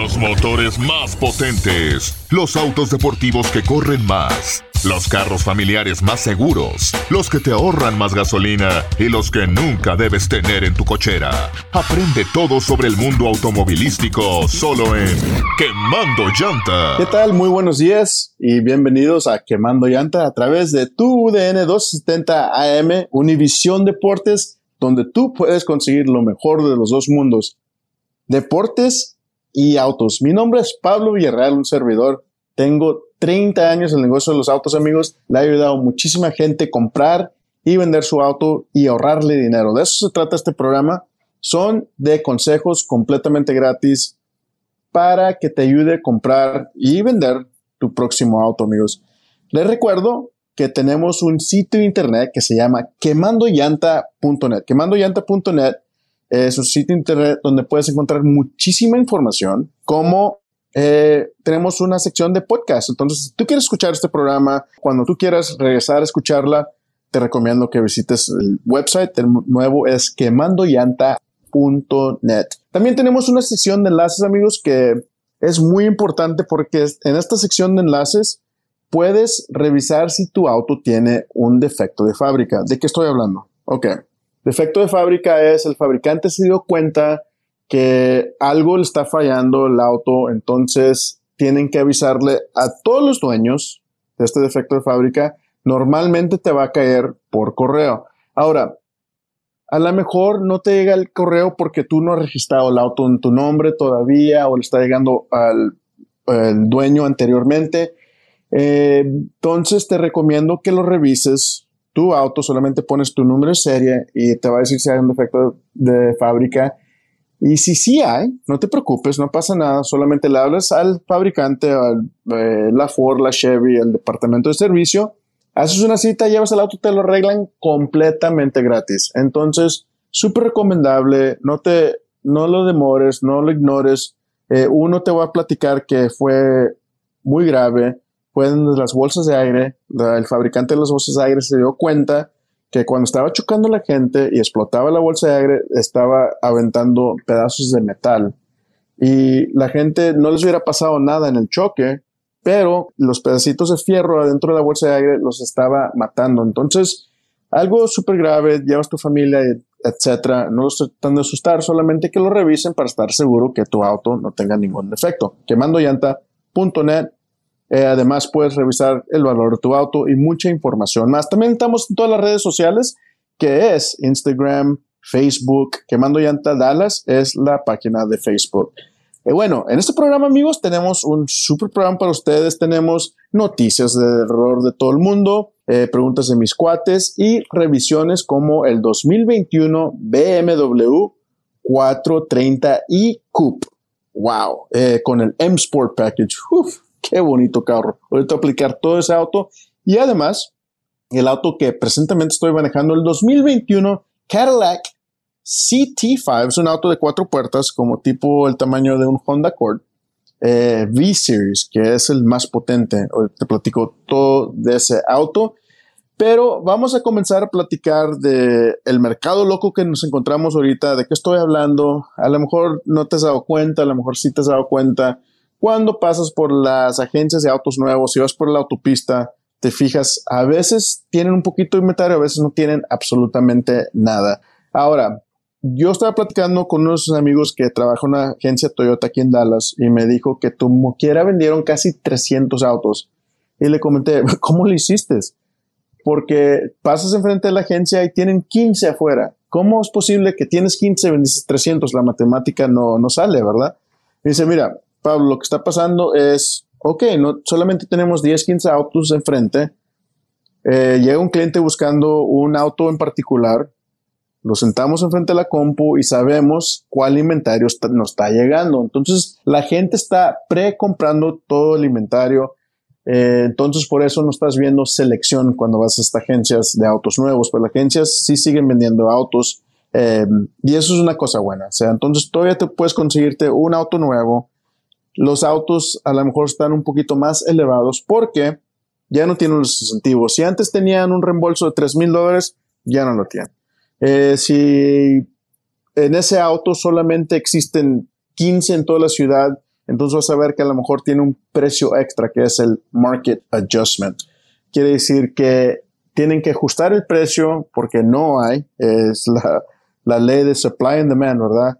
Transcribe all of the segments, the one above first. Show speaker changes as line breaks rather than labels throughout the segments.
Los motores más potentes, los autos deportivos que corren más, los carros familiares más seguros, los que te ahorran más gasolina y los que nunca debes tener en tu cochera. Aprende todo sobre el mundo automovilístico solo en Quemando Llanta.
¿Qué tal? Muy buenos días y bienvenidos a Quemando Llanta a través de tu UDN 270 AM Univisión Deportes, donde tú puedes conseguir lo mejor de los dos mundos. Deportes y autos. Mi nombre es Pablo Villarreal, un servidor. Tengo 30 años en el negocio de los autos, amigos. Le ha ayudado muchísima gente a comprar y vender su auto y ahorrarle dinero. De eso se trata este programa. Son de consejos completamente gratis para que te ayude a comprar y vender tu próximo auto, amigos. Les recuerdo que tenemos un sitio internet que se llama quemandollanta.net. Quemandollanta.net es un sitio internet donde puedes encontrar muchísima información, como eh, tenemos una sección de podcast. Entonces, si tú quieres escuchar este programa, cuando tú quieras regresar a escucharla, te recomiendo que visites el website. El nuevo es quemandollanta.net. También tenemos una sección de enlaces, amigos, que es muy importante porque en esta sección de enlaces puedes revisar si tu auto tiene un defecto de fábrica. ¿De qué estoy hablando? Ok. Defecto de fábrica es el fabricante se dio cuenta que algo le está fallando el auto, entonces tienen que avisarle a todos los dueños de este defecto de fábrica. Normalmente te va a caer por correo. Ahora, a lo mejor no te llega el correo porque tú no has registrado el auto en tu nombre todavía o le está llegando al dueño anteriormente. Eh, entonces te recomiendo que lo revises tu auto, solamente pones tu número de serie y te va a decir si hay un defecto de, fábrica. Y si sí hay, no te preocupes, no pasa nada, solamente le hablas al fabricante, al, eh, la Ford, la Chevy, el departamento de servicio, haces una cita, llevas el auto, te lo arreglan completamente gratis. Entonces, súper recomendable, no te, no lo demores, no lo ignores. Eh, uno te va a platicar que fue muy grave, pueden las bolsas de aire, el fabricante de las bolsas de aire se dio cuenta que cuando estaba chocando la gente y explotaba la bolsa de aire, estaba aventando pedazos de metal. Y la gente no les hubiera pasado nada en el choque, pero los pedacitos de fierro adentro de la bolsa de aire los estaba matando. Entonces, algo súper grave, llevas tu familia, etcétera. No los tratan de asustar, solamente que lo revisen para estar seguro que tu auto no tenga ningún defecto. Quemandollanta.net eh, además, puedes revisar el valor de tu auto y mucha información más. También estamos en todas las redes sociales, que es Instagram, Facebook, Quemando Llanta Dallas, es la página de Facebook. Y bueno, en este programa, amigos, tenemos un super programa para ustedes. Tenemos noticias de error de todo el mundo, eh, preguntas de mis cuates y revisiones como el 2021 BMW 430i Coupe. Wow, eh, con el M Sport Package. Uf, Qué bonito carro. Ahorita aplicar todo ese auto y además el auto que presentemente estoy manejando, el 2021 Cadillac CT5, es un auto de cuatro puertas como tipo el tamaño de un Honda Accord. Eh, V-Series, que es el más potente. Hoy te platico todo de ese auto. Pero vamos a comenzar a platicar de el mercado loco que nos encontramos ahorita, de qué estoy hablando. A lo mejor no te has dado cuenta, a lo mejor sí te has dado cuenta. Cuando pasas por las agencias de autos nuevos, si vas por la autopista, te fijas, a veces tienen un poquito de inventario, a veces no tienen absolutamente nada. Ahora, yo estaba platicando con unos amigos que trabajan en una agencia Toyota aquí en Dallas y me dijo que como quiera vendieron casi 300 autos. Y le comenté, ¿cómo lo hiciste? Porque pasas enfrente de la agencia y tienen 15 afuera. ¿Cómo es posible que tienes 15 y vendes 300? La matemática no, no sale, ¿verdad? dice, mira, Pablo, lo que está pasando es, ok, no solamente tenemos 10, 15 autos enfrente. Eh, llega un cliente buscando un auto en particular, lo sentamos enfrente de la compu y sabemos cuál inventario nos está llegando. Entonces, la gente está pre-comprando todo el inventario. Eh, entonces, por eso no estás viendo selección cuando vas a estas agencias de autos nuevos, pero las agencias sí siguen vendiendo autos. Eh, y eso es una cosa buena. O sea, entonces todavía te puedes conseguirte un auto nuevo los autos a lo mejor están un poquito más elevados porque ya no tienen los incentivos. Si antes tenían un reembolso de 3 mil dólares, ya no lo tienen. Eh, si en ese auto solamente existen 15 en toda la ciudad, entonces vas a ver que a lo mejor tiene un precio extra que es el market adjustment. Quiere decir que tienen que ajustar el precio porque no hay, es la, la ley de supply and demand, ¿verdad?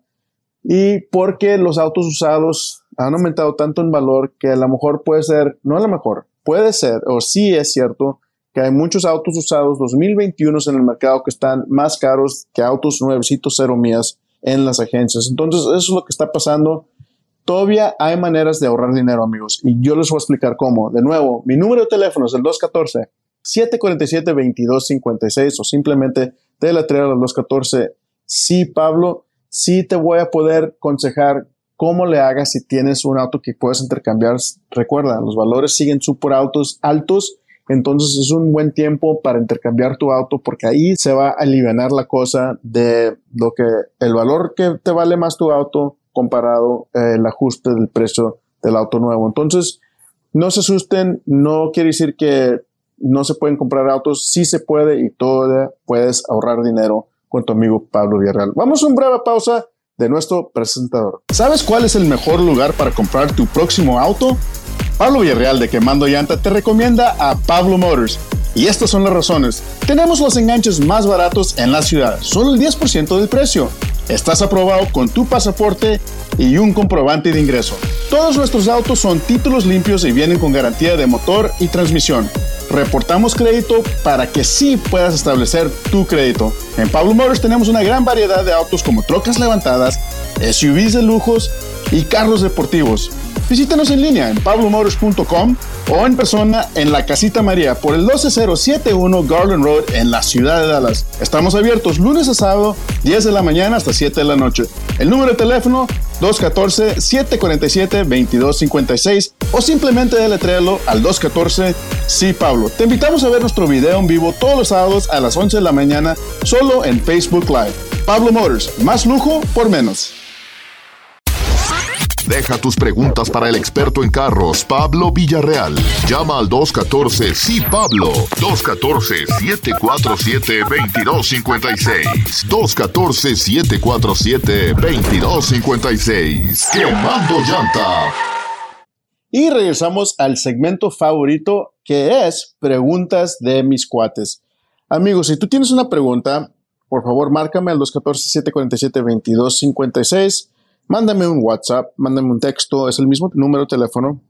Y porque los autos usados han aumentado tanto en valor que a lo mejor puede ser, no a lo mejor, puede ser, o sí es cierto, que hay muchos autos usados 2021 en el mercado que están más caros que autos nuevecitos cero mías en las agencias. Entonces, eso es lo que está pasando. Todavía hay maneras de ahorrar dinero, amigos, y yo les voy a explicar cómo. De nuevo, mi número de teléfono es el 214-747-2256 o simplemente teletrear al 214. Sí, Pablo, sí te voy a poder aconsejar cómo le hagas si tienes un auto que puedes intercambiar. Recuerda, los valores siguen súper altos, altos entonces es un buen tiempo para intercambiar tu auto porque ahí se va a aliviar la cosa de lo que el valor que te vale más tu auto comparado eh, el ajuste del precio del auto nuevo. Entonces, no se asusten, no quiere decir que no se pueden comprar autos, sí se puede y todavía puedes ahorrar dinero con tu amigo Pablo Villarreal. Vamos a una breve pausa de nuestro presentador. ¿Sabes cuál es el mejor lugar para comprar tu próximo auto? Pablo Villarreal de Quemando Llanta te recomienda a Pablo Motors. Y estas son las razones. Tenemos los enganches más baratos en la ciudad, solo el 10% del precio. Estás aprobado con tu pasaporte y un comprobante de ingreso. Todos nuestros autos son títulos limpios y vienen con garantía de motor y transmisión. Reportamos crédito para que sí puedas establecer tu crédito. En Pablo Motors tenemos una gran variedad de autos como trocas levantadas, SUVs de lujos y carros deportivos. Visítanos en línea en pablomotors.com o en persona en la Casita María por el 12071 Garland Road en la ciudad de Dallas. Estamos abiertos lunes a sábado, 10 de la mañana hasta 7 de la noche. El número de teléfono 214-747-2256 o simplemente deletréalo al 214 Sí Pablo. Te invitamos a ver nuestro video en vivo todos los sábados a las 11 de la mañana solo en Facebook Live. Pablo Motors, más lujo por menos.
Deja tus preguntas para el experto en carros, Pablo Villarreal. Llama al 214 sí Pablo. 214-747-2256. 214-747-2256. Quemando llanta.
Y regresamos al segmento favorito que es preguntas de mis cuates. Amigos, si tú tienes una pregunta, por favor, márcame al 214-747-2256 mándame un WhatsApp, mándame un texto, es el mismo número de teléfono.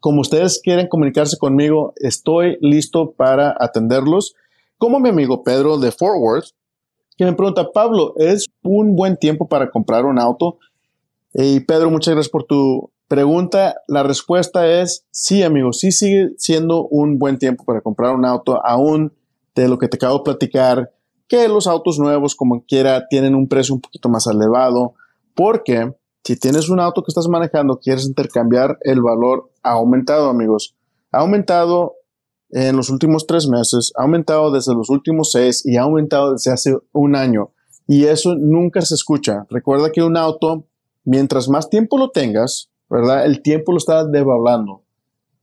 Como ustedes quieren comunicarse conmigo, estoy listo para atenderlos. Como mi amigo Pedro de Fort Worth, que me pregunta, Pablo, ¿es un buen tiempo para comprar un auto? Y Pedro, muchas gracias por tu pregunta. La respuesta es sí, amigo, sí sigue siendo un buen tiempo para comprar un auto, aún de lo que te acabo de platicar, que los autos nuevos, como quiera, tienen un precio un poquito más elevado porque si tienes un auto que estás manejando, quieres intercambiar, el valor ha aumentado, amigos. Ha aumentado en los últimos tres meses, ha aumentado desde los últimos seis y ha aumentado desde hace un año. Y eso nunca se escucha. Recuerda que un auto, mientras más tiempo lo tengas, ¿verdad? El tiempo lo está devaluando.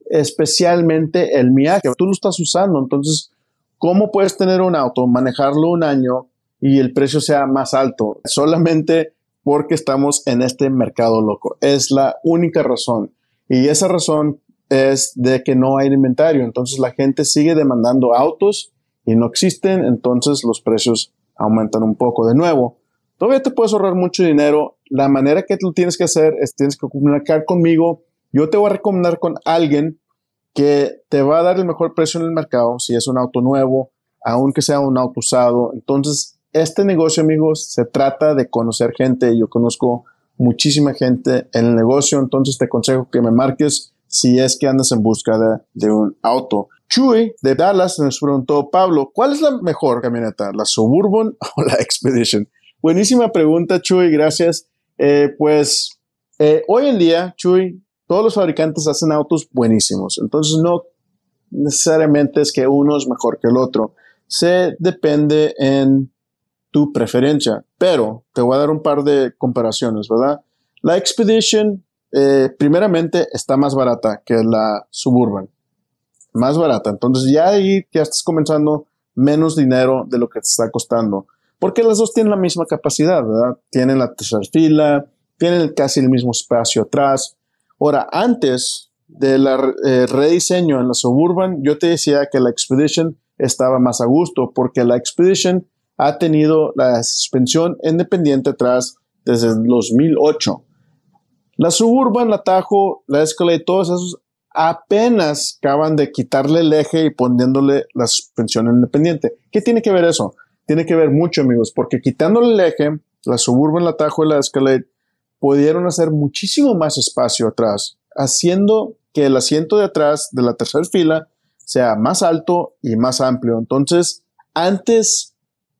Especialmente el miaje. Tú lo estás usando. Entonces, ¿cómo puedes tener un auto, manejarlo un año y el precio sea más alto? Solamente porque estamos en este mercado loco. Es la única razón. Y esa razón es de que no hay inventario. Entonces la gente sigue demandando autos y no existen. Entonces los precios aumentan un poco de nuevo. Todavía te puedes ahorrar mucho dinero. La manera que tú tienes que hacer es tienes que comunicar conmigo. Yo te voy a recomendar con alguien que te va a dar el mejor precio en el mercado si es un auto nuevo, aunque sea un auto usado. Entonces este negocio, amigos, se trata de conocer gente. Yo conozco muchísima gente en el negocio, entonces te aconsejo que me marques si es que andas en busca de, un auto. Chuy de Dallas nos preguntó, Pablo, ¿cuál es la mejor camioneta? ¿La Suburban o la Expedition? Buenísima pregunta, Chuy, gracias. Eh, pues eh, hoy en día, Chuy, todos los fabricantes hacen autos buenísimos, entonces no necesariamente es que uno es mejor que el otro. Se depende en tu preferencia. Pero te voy a dar un par de comparaciones, ¿verdad? La Expedition, eh, primeramente, está más barata que la Suburban. Más barata. Entonces ya ahí ya estás comenzando menos dinero de lo que te está costando. Porque las dos tienen la misma capacidad, ¿verdad? Tienen la tercera fila, tienen casi el mismo espacio atrás. Ahora, antes del eh, rediseño en la Suburban, yo te decía que la Expedition estaba más a gusto porque la Expedition ha tenido la suspensión independiente atrás desde el 2008. La Suburban, la Tajo, la Escalade, todos esos apenas acaban de quitarle el eje y poniéndole la suspensión independiente. ¿Qué tiene que ver eso? Tiene que ver mucho, amigos, porque quitándole el eje, la Suburban, la Tajo y la Escalade pudieron hacer muchísimo más espacio atrás, haciendo que el asiento de atrás de la tercera fila sea más alto y más amplio. Entonces, antes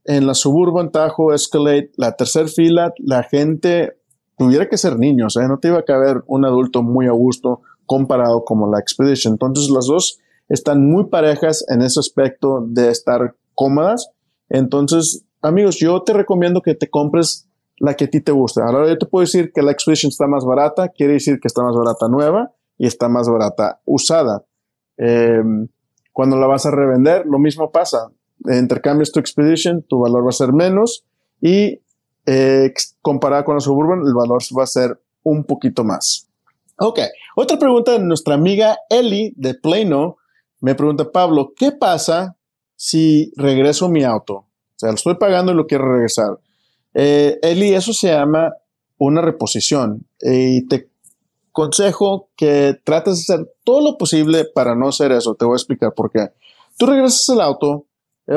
en la Suburban Tajo Escalade, la tercera fila, la gente tuviera que ser niños, ¿eh? no te iba a caber un adulto muy a gusto comparado como la Expedition. Entonces, las dos están muy parejas en ese aspecto de estar cómodas. Entonces, amigos, yo te recomiendo que te compres la que a ti te gusta. Ahora yo te puedo decir que la Expedition está más barata, quiere decir que está más barata nueva y está más barata usada. Em, cuando la vas a revender, lo mismo pasa. Intercambias tu Expedition, tu valor va a ser menos y eh, comparado con la Suburban, el valor va a ser un poquito más. Ok, otra pregunta de nuestra amiga Eli de Plano. Me pregunta Pablo, ¿qué pasa si regreso mi auto? O sea, lo estoy pagando y lo quiero regresar. Eh, Eli, eso se llama una reposición y te consejo que trates de hacer todo lo posible para no hacer eso. Te voy a explicar por qué. Tú regresas el auto,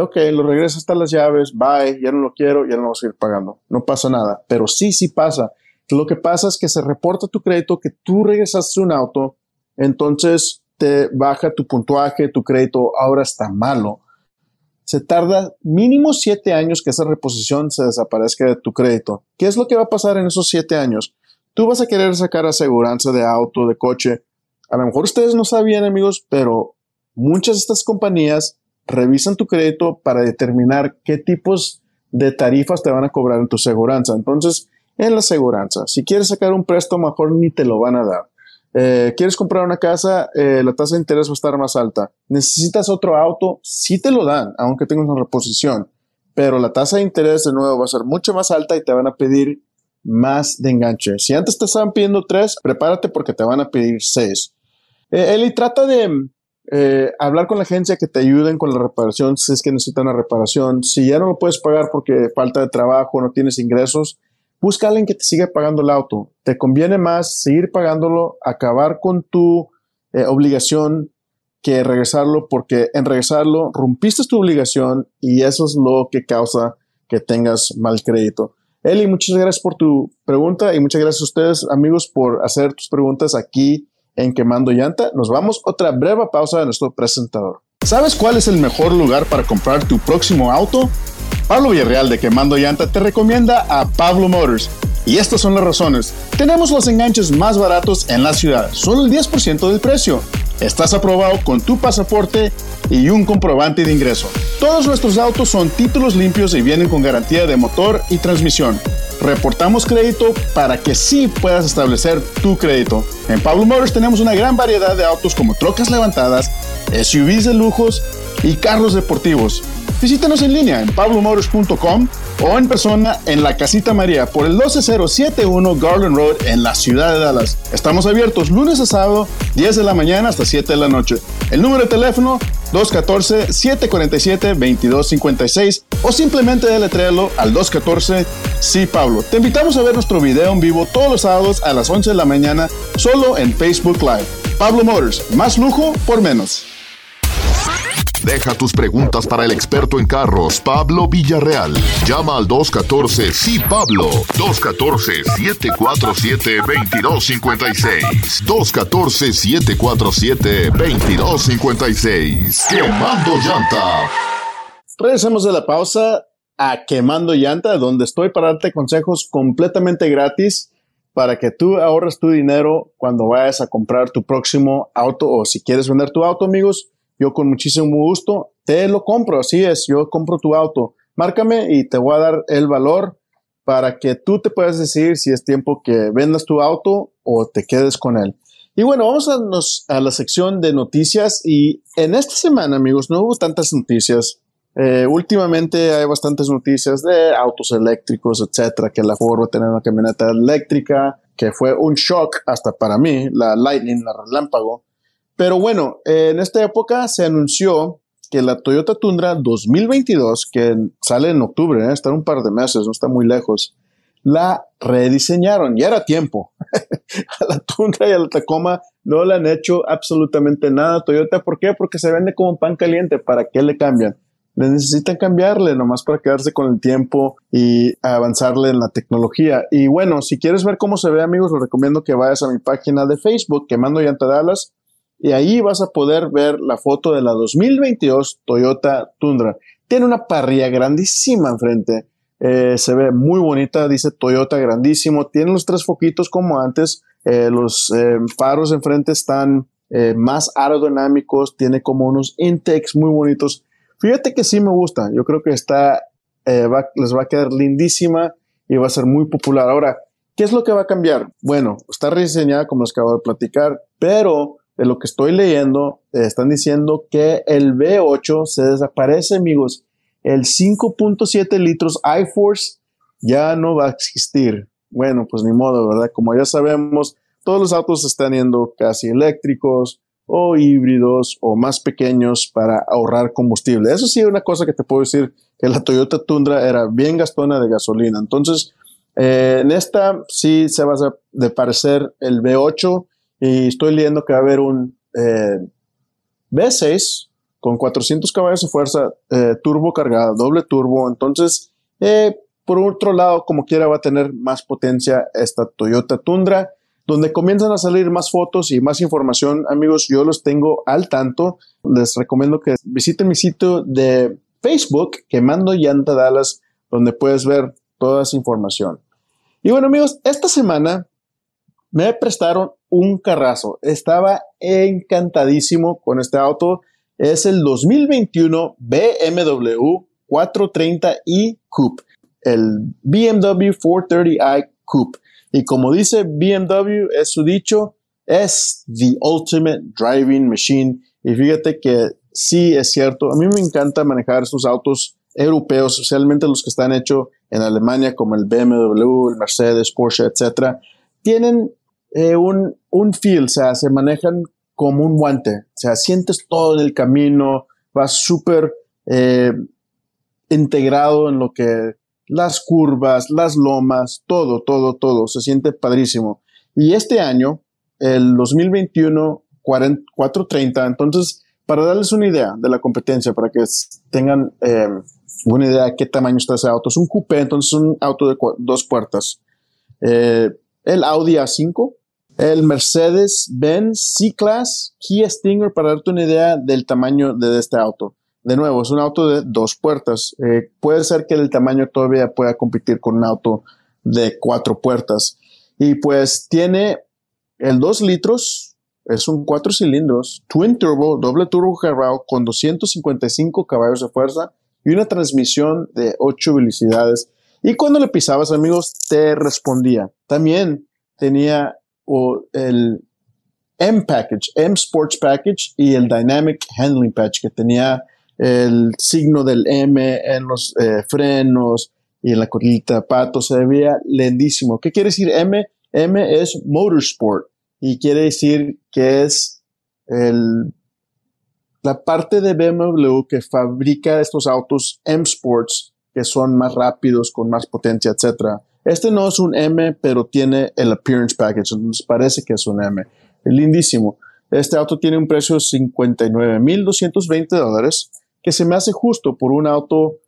ok, lo regresas hasta las llaves, bye, ya no lo quiero, ya no lo voy a seguir pagando. No pasa nada, pero sí, sí pasa. Lo que pasa es que se reporta tu crédito que tú regresaste un auto, entonces te baja tu puntuaje, tu crédito ahora está malo se tarda mínimo siete años que esa reposición se desaparezca de tu crédito. ¿Qué es lo que va a pasar en esos siete años? Tú vas a querer sacar aseguranza de auto, de coche. A lo mejor ustedes no sabían, amigos, pero muchas de estas compañías revisan tu crédito para determinar qué tipos de tarifas te van a cobrar en tu aseguranza. Entonces, en la aseguranza, si quieres sacar un préstamo, mejor ni te lo van a dar. Eh, ¿Quieres comprar una casa? Eh, la tasa de interés va a estar más alta. ¿Necesitas otro auto? Sí te lo dan, aunque tengas una reposición. Pero la tasa de interés de nuevo va a ser mucho más alta y te van a pedir más de enganche. Si antes te estaban pidiendo tres, prepárate porque te van a pedir seis. Eh, Eli, trata de hablar con la agencia que te ayuden con la reparación si es que necesita una reparación. Si ya no lo puedes pagar porque falta de trabajo, no tienes ingresos, busca a alguien que te siga pagando el auto. Te conviene más seguir pagándolo, acabar con tu eh, obligación que regresarlo, porque en regresarlo rompiste tu obligación y eso es lo que causa que tengas mal crédito. Eli, muchas gracias por tu pregunta y muchas gracias a ustedes, amigos, por hacer tus preguntas aquí en Quemando Llanta. Nos vamos otra breve pausa de nuestro presentador. ¿Sabes cuál es el mejor lugar para comprar tu próximo auto? Pablo Villarreal de Quemando Llanta te recomienda a Pablo Motors. Y estas son las razones. Tenemos los enganches más baratos en la ciudad, solo el 10% del precio. Estás aprobado con tu pasaporte y un comprobante de ingreso. Todos nuestros autos son títulos limpios y vienen con garantía de motor y transmisión. Reportamos crédito para que sí puedas establecer tu crédito. En Pablo Motors tenemos una gran variedad de autos como trocas levantadas, SUVs de lujos y carros deportivos. Visítanos en línea en pablomotors.com o en persona en la Casita María por el 12071 Garland Road en la ciudad de Dallas. Estamos abiertos lunes a sábado, 10 de la mañana hasta 7 de la noche. El número de teléfono 214-747-2256 o simplemente deletréalo al 214 Sí Pablo. Te invitamos a ver nuestro video en vivo todos los sábados a las 11 de la mañana solo en Facebook Live. Pablo Motors, más lujo por menos.
Deja tus preguntas para el experto en carros, Pablo Villarreal. Llama al 214 sí Pablo. 214-747-2256. 214-747-2256. Quemando llanta.
Regresamos de la pausa a Quemando llanta, donde estoy para darte consejos completamente gratis para que tú ahorres tu dinero cuando vayas a comprar tu próximo auto o si quieres vender tu auto, amigos yo con muchísimo gusto te lo compro, así es, yo compro tu auto. Márcame y te voy a dar el valor para que tú te puedas decidir si es tiempo que vendas tu auto o te quedes con él. Y bueno, vamos a, a la sección de noticias y en esta semana, amigos, no hubo tantas noticias. Eh, últimamente hay bastantes noticias de autos eléctricos, etcétera, que la Ford va a tener una camioneta eléctrica, que fue un shock hasta para mí, la Lightning, la relámpago. Pero bueno, en esta época se anunció que la Toyota Tundra 2022, que sale en octubre, ¿eh? está en un par de meses, no está muy lejos, la rediseñaron. Ya era tiempo. a la Tundra y a la Tacoma no le han hecho absolutamente nada Toyota. ¿Por qué? Porque se vende como pan caliente. ¿Para qué le cambian? Le necesitan cambiarle nomás para quedarse con el tiempo y avanzarle en la tecnología. Y bueno, si quieres ver cómo se ve, amigos, les recomiendo que vayas a mi página de Facebook, Quemando Llanta Dallas, y ahí vas a poder ver la foto de la 2022 Toyota Tundra. Tiene una parrilla grandísima enfrente eh, se ve muy bonita, dice Toyota grandísimo. Tiene los tres foquitos como antes. Eh, los eh, faros enfrente están más aerodinámicos. Tiene como unos intakes muy bonitos. Fíjate que sí me gusta. Yo creo que está, les va a quedar lindísima y va a ser muy popular. Ahora, ¿qué es lo que va a cambiar? Bueno, está rediseñada como les acabo de platicar, pero de lo que estoy leyendo, están diciendo que el V8 se desaparece, amigos el 5.7 litros iForce ya no va a existir. Bueno, pues ni modo, ¿verdad? Como ya sabemos, todos los autos están yendo casi eléctricos o híbridos o más pequeños para ahorrar combustible. Eso sí, una cosa que te puedo decir, que la Toyota Tundra era bien gastona de gasolina. Entonces, eh, en esta sí se va a de parecer el V8 y estoy leyendo que va a haber un eh, V6 con 400 caballos de fuerza, eh, turbo cargada, doble turbo. Entonces, eh, por otro lado, como quiera, va a tener más potencia esta Toyota Tundra. Donde comienzan a salir más fotos y más información, amigos, yo los tengo al tanto. Les recomiendo que visiten mi sitio de Facebook, Quemando Llanta Dallas, donde puedes ver toda esa información. Y bueno, amigos, esta semana me prestaron un carrazo. Estaba encantadísimo con este auto es el 2021 BMW 430i Coupe, el BMW 430i Coupe. Y como dice BMW, es su dicho, es the ultimate driving machine. Y fíjate que sí es cierto, a mí me encanta manejar estos autos europeos, especialmente los que están hechos en Alemania, como el BMW, el Mercedes, Porsche, etc. Tienen eh, un, un feel, o sea, se manejan como un guante. O sea, sientes todo en el camino, vas súper eh, integrado en lo que las curvas, las lomas, todo, todo, todo. Se siente padrísimo. Y este año, el 2021, 430, entonces, para darles una idea de la competencia, para que tengan eh, una idea de qué tamaño está ese auto, es un coupé, entonces un auto de dos puertas. Eh, el Audi A5 el Mercedes-Benz C-Class Kia Stinger para darte una idea del tamaño de este auto. De nuevo, es un auto de dos puertas. Eh, puede ser que el tamaño todavía pueda competir con un auto de cuatro puertas. Y pues tiene el 2 litros, es un cuatro cilindros, twin turbo, doble turbo cargado con 255 caballos de fuerza y una transmisión de 8 velocidades. Y cuando le pisabas, amigos, te respondía. También tenía o el M Package, M Sports Package y el Dynamic Handling Patch que tenía el signo del M en los eh, frenos y en la de pato, se veía lindísimo. ¿Qué quiere decir M? M es Motorsport y quiere decir que es el, la parte de BMW que fabrica estos autos M Sports que son más rápidos, con más potencia, etcétera. Este no es un M, pero tiene el appearance package, entonces parece que es un M. Lindísimo. Este auto tiene un precio de 59.220 dólares, que se me hace justo por un auto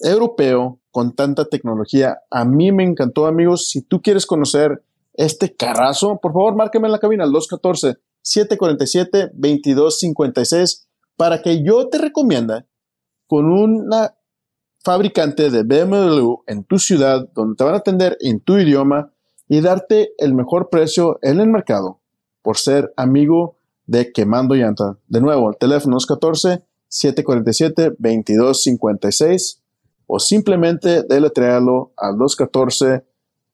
europeo con tanta tecnología. A mí me encantó, amigos. Si tú quieres conocer este carrazo, por favor, márqueme en la cabina al 214-747-2256 para que yo te recomienda con una fabricante de BMW en tu ciudad, donde te van a atender en tu idioma y darte el mejor precio en el mercado por ser amigo de Quemando Llanta. De nuevo, el teléfono es 14-747-2256 o simplemente deletréalo al 214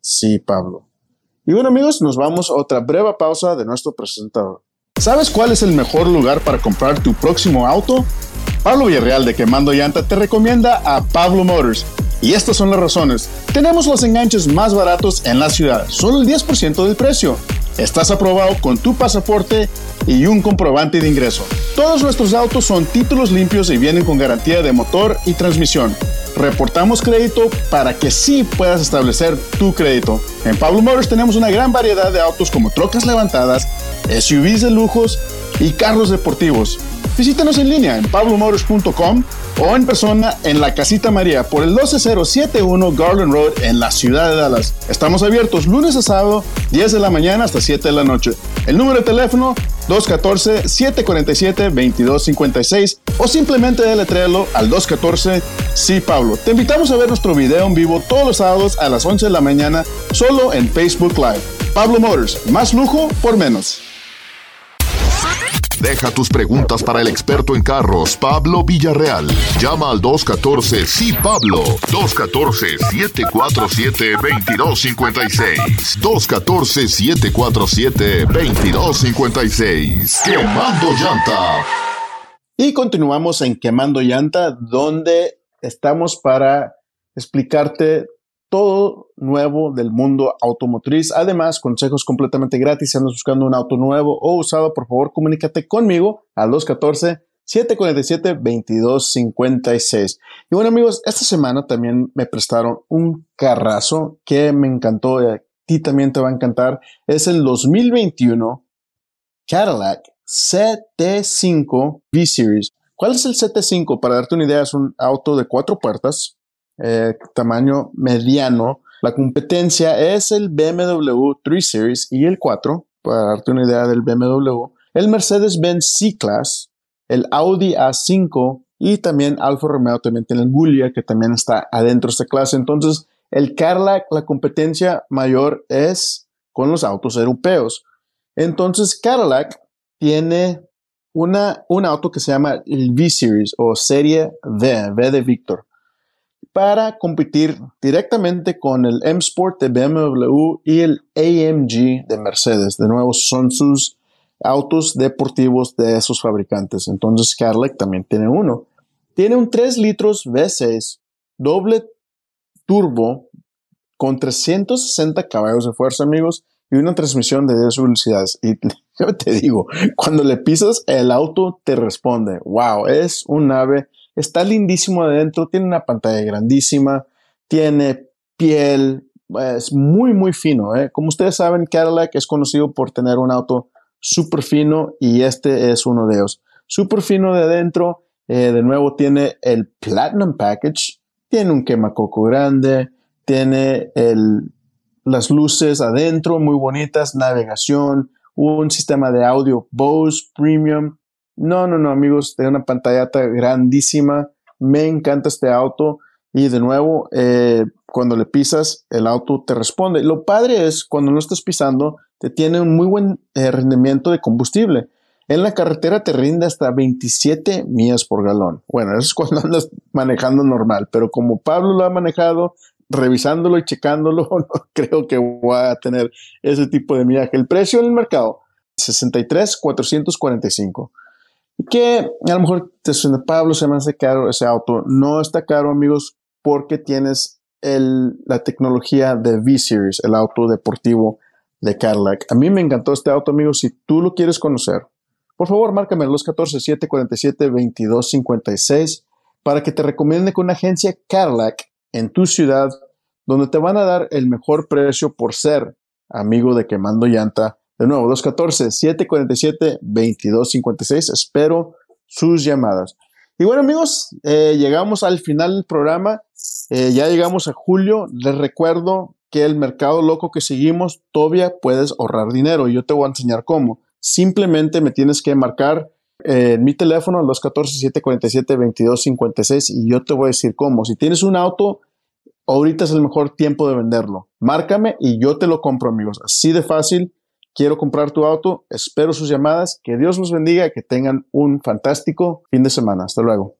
Sí, Pablo. Y bueno amigos, nos vamos a otra breve pausa de nuestro presentador. ¿Sabes cuál es el mejor lugar para comprar tu próximo auto? Pablo Villarreal de Quemando Llanta te recomienda a Pablo Motors. Y estas son las razones. Tenemos los enganches más baratos en la ciudad, solo el 10% del precio. Estás aprobado con tu pasaporte y un comprobante de ingreso. Todos nuestros autos son títulos limpios y vienen con garantía de motor y transmisión. Reportamos crédito para que sí puedas establecer tu crédito. En Pablo Motors tenemos una gran variedad de autos como trocas levantadas, SUVs de lujos y carros deportivos. Visítanos en línea en pablomotors.com o en persona en la Casita María por el 12071 Garland Road en la ciudad de Dallas. Estamos abiertos lunes a sábado, 10 de la mañana hasta 7 de la noche. El número de teléfono 214-747-2256 o simplemente deletréalo al 214 Sí Pablo. Te invitamos a ver nuestro video en vivo todos los sábados a las 11 de la mañana solo en Facebook Live. Pablo Motors, más lujo por menos.
Deja tus preguntas para el experto en carros, Pablo Villarreal. Llama al 214 sí Pablo. 214 747 2256. 214 747 2256. Quemando llanta.
Y continuamos en Quemando llanta, donde estamos para explicarte todo nuevo del mundo automotriz. Además, consejos completamente gratis. Si andas buscando un auto nuevo o usado, por favor, comunícate conmigo al 214-747-2256. Y bueno, amigos, esta semana también me prestaron un carrazo que me encantó y a ti también te va a encantar. Es el 2021 Cadillac CT5 V-Series. ¿Cuál es el CT5? Para darte una idea, es un auto de cuatro puertas, eh, tamaño mediano. La competencia es el BMW 3 Series y el 4, para darte una idea del BMW, el Mercedes-Benz C-Class, el Audi A5 y también Alfa Romeo también tiene el Giulia que también está adentro de esta clase. Entonces, el Cadillac, la competencia mayor es con los autos europeos. Entonces, Cadillac tiene una, un auto que se llama el V-Series o Serie V, V de Victor para competir directamente con el M Sport de BMW y el AMG de Mercedes. De nuevo, son sus autos deportivos de esos fabricantes. Entonces, Cadillac también tiene uno. Tiene un 3 litros V6 doble turbo con 360 caballos de fuerza, amigos, y una transmisión de 10 velocidades. Y te digo, cuando le pisas, el auto te responde. Wow, es un ave Está lindísimo adentro, tiene una pantalla grandísima, tiene piel, es muy, muy fino. ¿eh? Como ustedes saben, Cadillac es conocido por tener un auto súper fino y este es uno de ellos. Súper fino de adentro, eh, de nuevo tiene el Platinum Package, tiene un quemacoco grande, tiene el, las luces adentro muy bonitas, navegación, un sistema de audio Bose Premium, no, no, no, amigos, tiene una pantallata grandísima. Me encanta este auto. Y de nuevo, eh, cuando le pisas, el auto te responde. Lo padre es cuando no estás pisando, te tiene un muy buen eh, rendimiento de combustible. En la carretera te rinde hasta 27 millas por galón. Bueno, eso es cuando andas manejando normal, pero como Pablo lo ha manejado, revisándolo y checándolo, no creo que voy a tener ese tipo de millaje. El precio en el mercado, 63,445 que a lo mejor te suena, Pablo, se me hace caro ese auto. No está caro, amigos, porque tienes el, la tecnología de V-Series, el auto deportivo de Cadillac. A mí me encantó este auto, amigos. Si tú lo quieres conocer, por favor, márcame los 14-747-2256 para que te recomiende con una agencia Cadillac en tu ciudad, donde te van a dar el mejor precio por ser amigo de Quemando Llanta de nuevo, 214-747-2256. Espero sus llamadas. Y bueno, amigos, eh, llegamos al final del programa. Eh, ya llegamos a julio. Les recuerdo que el mercado loco que seguimos todavía puedes ahorrar dinero. Y yo te voy a enseñar cómo. Simplemente me tienes que marcar eh, en mi teléfono, 214-747-2256, y yo te voy a decir cómo. Si tienes un auto, ahorita es el mejor tiempo de venderlo. Márcame y yo te lo compro, amigos. Así de fácil quiero comprar tu auto, espero sus llamadas, que Dios los bendiga, que tengan un fantástico fin de semana. Hasta luego.